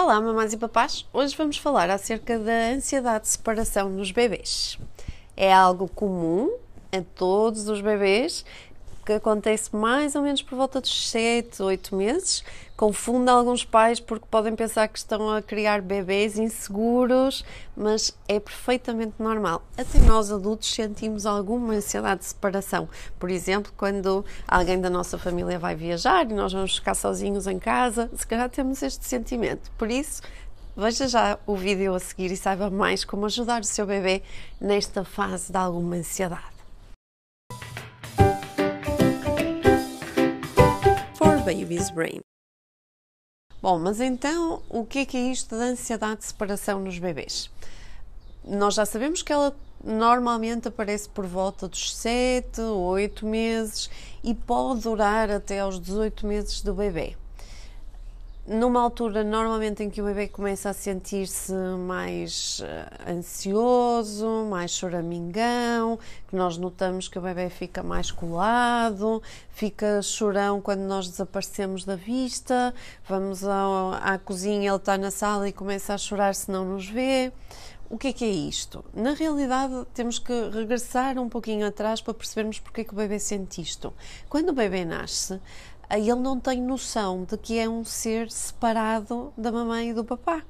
Olá, mamães e papás! Hoje vamos falar acerca da ansiedade de separação nos bebês. É algo comum a todos os bebês que acontece mais ou menos por volta dos 7, 8 meses. Confunde alguns pais porque podem pensar que estão a criar bebês inseguros, mas é perfeitamente normal. Até nós adultos sentimos alguma ansiedade de separação. Por exemplo, quando alguém da nossa família vai viajar e nós vamos ficar sozinhos em casa, se calhar temos este sentimento. Por isso, Veja já o vídeo a seguir e saiba mais como ajudar o seu bebê nesta fase de alguma ansiedade. Baby's Brain. Bom, mas então o que é, que é isto da ansiedade de separação nos bebês? Nós já sabemos que ela normalmente aparece por volta dos 7 ou 8 meses e pode durar até aos 18 meses do bebê numa altura normalmente em que o bebê começa a sentir-se mais uh, ansioso, mais choramingão, que nós notamos que o bebê fica mais colado, fica chorão quando nós desaparecemos da vista, vamos ao, à cozinha, ele está na sala e começa a chorar se não nos vê. O que é que é isto? Na realidade, temos que regressar um pouquinho atrás para percebermos porque é que o bebê sente isto. Quando o bebê nasce, ele não tem noção de que é um ser separado da mamãe e do papá.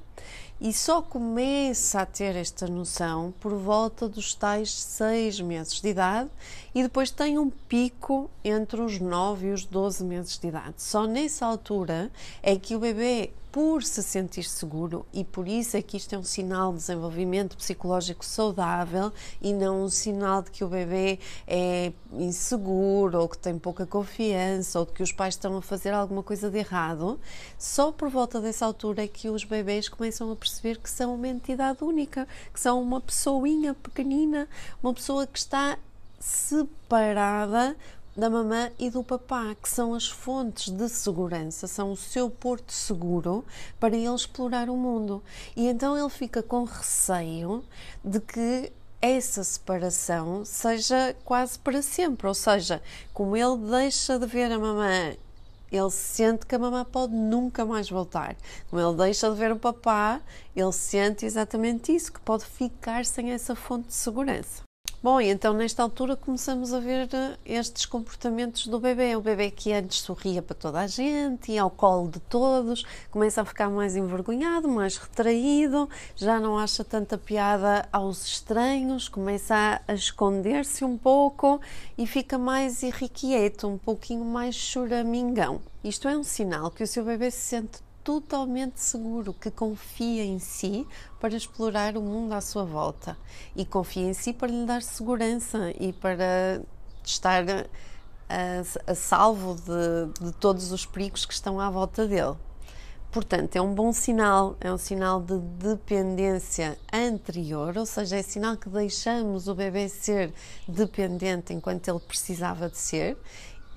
E só começa a ter esta noção por volta dos tais seis meses de idade e depois tem um pico entre os 9 e os 12 meses de idade. Só nessa altura é que o bebê por se sentir seguro e por isso é que isto é um sinal de desenvolvimento psicológico saudável e não um sinal de que o bebê é inseguro ou que tem pouca confiança ou de que os pais estão a fazer alguma coisa de errado. Só por volta dessa altura é que os bebês começam a perceber que são uma entidade única, que são uma pessoinha pequenina, uma pessoa que está separada da mamã e do papá, que são as fontes de segurança, são o seu porto seguro para ele explorar o mundo. E então ele fica com receio de que essa separação seja quase para sempre, ou seja, como ele deixa de ver a mamã ele sente que a mamã pode nunca mais voltar. Como ele deixa de ver o papá, ele sente exatamente isso, que pode ficar sem essa fonte de segurança. Bom, e então nesta altura começamos a ver eh, estes comportamentos do bebê. O bebê que antes sorria para toda a gente, ia ao colo de todos, começa a ficar mais envergonhado, mais retraído, já não acha tanta piada aos estranhos, começa a, esconder-se um pouco e fica mais irrequieto, um pouquinho mais choramingão. Isto é um sinal que o seu bebê se sente totalmente seguro, que confia em si para explorar o mundo à sua volta e confia em si para lhe dar segurança e para estar a, a salvo de, de todos os perigos que estão à volta dele. Portanto, é um bom sinal, é um sinal de dependência anterior, ou seja, é sinal que deixamos o bebê ser dependente enquanto ele precisava de ser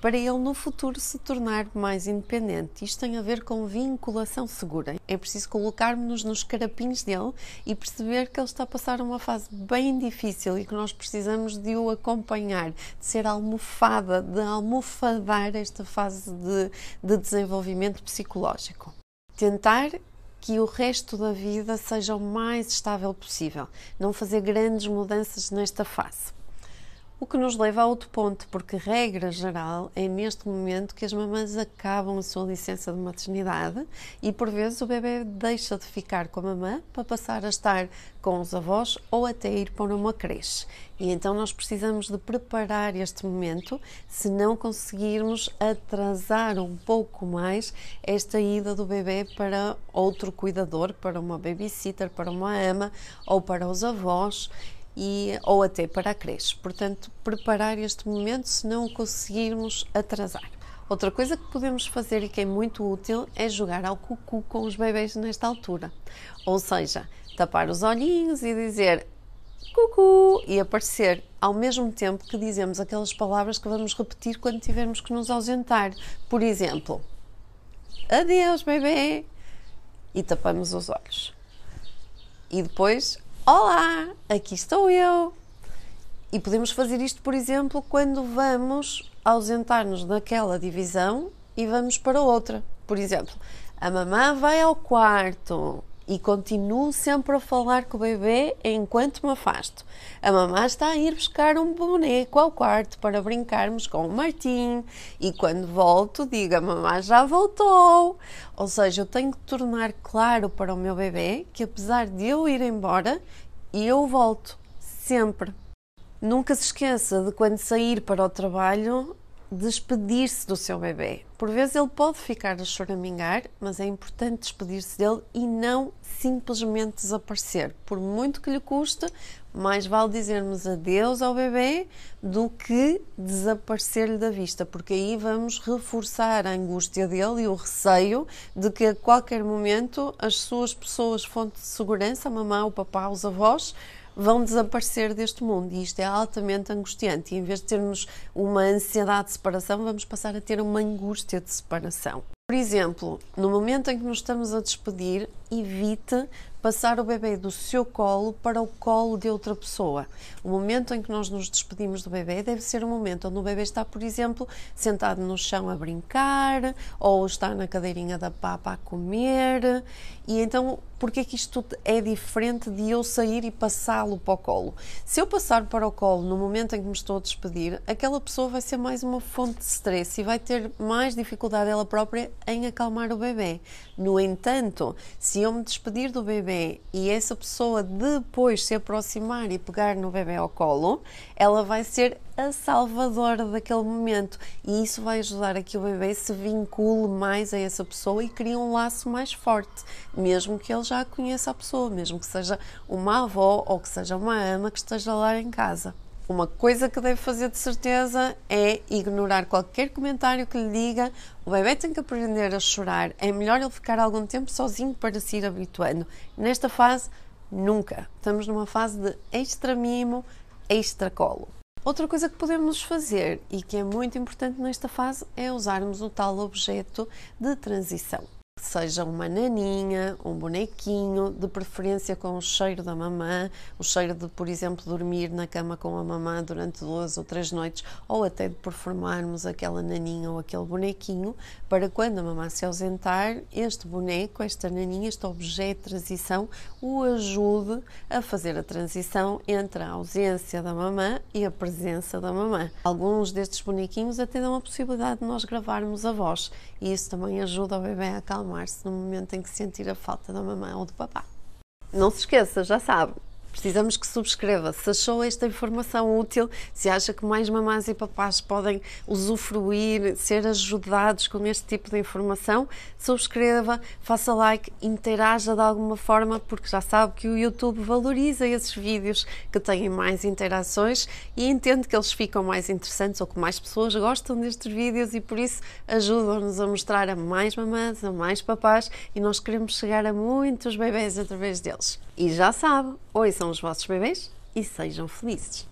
para ele no futuro se tornar mais independente. Isto tem a ver com vinculação segura. É preciso colocarmos-nos nos carapinhos dele e perceber que ele está a passar uma fase bem difícil e que nós precisamos de o acompanhar, de ser almofada, de almofadar esta fase de, de desenvolvimento psicológico. Tentar que o resto da vida seja o mais estável possível, não fazer grandes mudanças nesta fase. O que nos leva a outro ponto, porque, regra geral, é neste momento que as mamães acabam a sua licença de maternidade e, por vezes, o bebê deixa de ficar com a mamã para passar a estar com os avós ou até ir para uma creche. E então nós precisamos de preparar este momento, se não conseguirmos atrasar um pouco mais esta ida do bebê para outro cuidador, para uma babysitter, para uma ama ou para os avós e, ou até para a creche. Portanto, preparar este momento se não conseguirmos atrasar. Outra coisa que podemos fazer e que é muito útil é jogar ao cucu com os bebês nesta altura. Ou seja, tapar os olhinhos e dizer cucu e aparecer ao mesmo tempo que dizemos aquelas palavras que vamos repetir quando tivermos que nos ausentar. Por exemplo, adeus, bebê! E tapamos os olhos. E depois Olá, aqui estou eu. E podemos fazer isto, por exemplo, quando vamos ausentar-nos daquela divisão e vamos para outra. Por exemplo, A mamã vai ao quarto e continuo sempre a falar com o bebê enquanto me afasto. A mamã está a ir buscar um boneco ao quarto para brincarmos com o Martim e quando volto digo a mamã já voltou. Ou seja, eu tenho que tornar claro para o meu bebê que apesar de eu ir embora, eu volto sempre. Nunca se esqueça de quando sair para o trabalho despedir-se do seu bebê. Por vezes ele pode ficar a choramingar, mas é importante despedir-se dele e não simplesmente desaparecer. Por muito que lhe custe, mais vale dizermos adeus ao bebê do que desaparecer-lhe da vista, porque aí vamos reforçar a angústia dele e o receio de que a qualquer momento as suas pessoas fonte de segurança, a mamã, o papá, os avós, vão desaparecer deste mundo e isto é altamente angustiante. E em vez de termos uma ansiedade de separação, vamos passar a ter uma angústia de separação. Por exemplo, no momento em que nos estamos a despedir, evite passar o bebê do seu colo para o colo de outra pessoa. O momento em que nós nos despedimos do bebê deve ser um momento onde o bebê está, por exemplo, sentado no chão a brincar ou está na cadeirinha da papa a comer. E então, por que é que isto é diferente de eu sair e passá-lo para o colo? Se eu passar para o colo no momento em que me estou a despedir, aquela pessoa vai ser mais uma fonte de stress e vai ter mais dificuldade ela própria em acalmar o bebê. No entanto, se eu me despedir do bebê e essa pessoa depois se aproximar e pegar no bebê ao colo, ela vai ser a salvadora daquele momento e isso vai ajudar a que o bebê se vincule mais a essa pessoa e crie um laço mais forte, mesmo que ele já conheça a pessoa, mesmo que seja uma avó ou que seja uma ama que esteja lá em casa. Uma coisa que deve fazer de certeza é ignorar qualquer comentário que lhe diga o bebê tem que aprender a chorar, é melhor ele ficar algum tempo sozinho para se ir habituando. Nesta fase, nunca. Estamos numa fase de extra mimo, extra colo. Outra coisa que podemos fazer e que é muito importante nesta fase é usarmos o tal objeto de transição seja uma naninha, um bonequinho, de preferência com o cheiro da mamã, o cheiro de, por exemplo, dormir na cama com a mamã durante duas ou três noites, ou até de performarmos aquela naninha ou aquele bonequinho, para quando a mamã se ausentar, este boneco, esta naninha, este objeto de transição, o ajude a fazer a transição entre a ausência da mamã e a presença da mamã. Alguns destes bonequinhos até dão a possibilidade de nós gravarmos a voz, e isso também ajuda o bebê a acalmar acalmar-se no momento em que sentir a falta da mamãe ou do papá. Não se esqueça, já sabe, Precisamos que subscreva. Se achou esta informação útil, se acha que mais mamás e papás podem usufruir, ser ajudados com este tipo de informação, subscreva, faça like, interaja de alguma forma, porque já sabe que o YouTube valoriza esses vídeos que têm mais interações e entende que eles ficam mais interessantes ou que mais pessoas gostam destes vídeos e por isso ajudam-nos a mostrar a mais mamãs, a mais papás e nós queremos chegar a muitos bebés através deles. E já sabe, ouçam os vossos bebês e sejam felizes.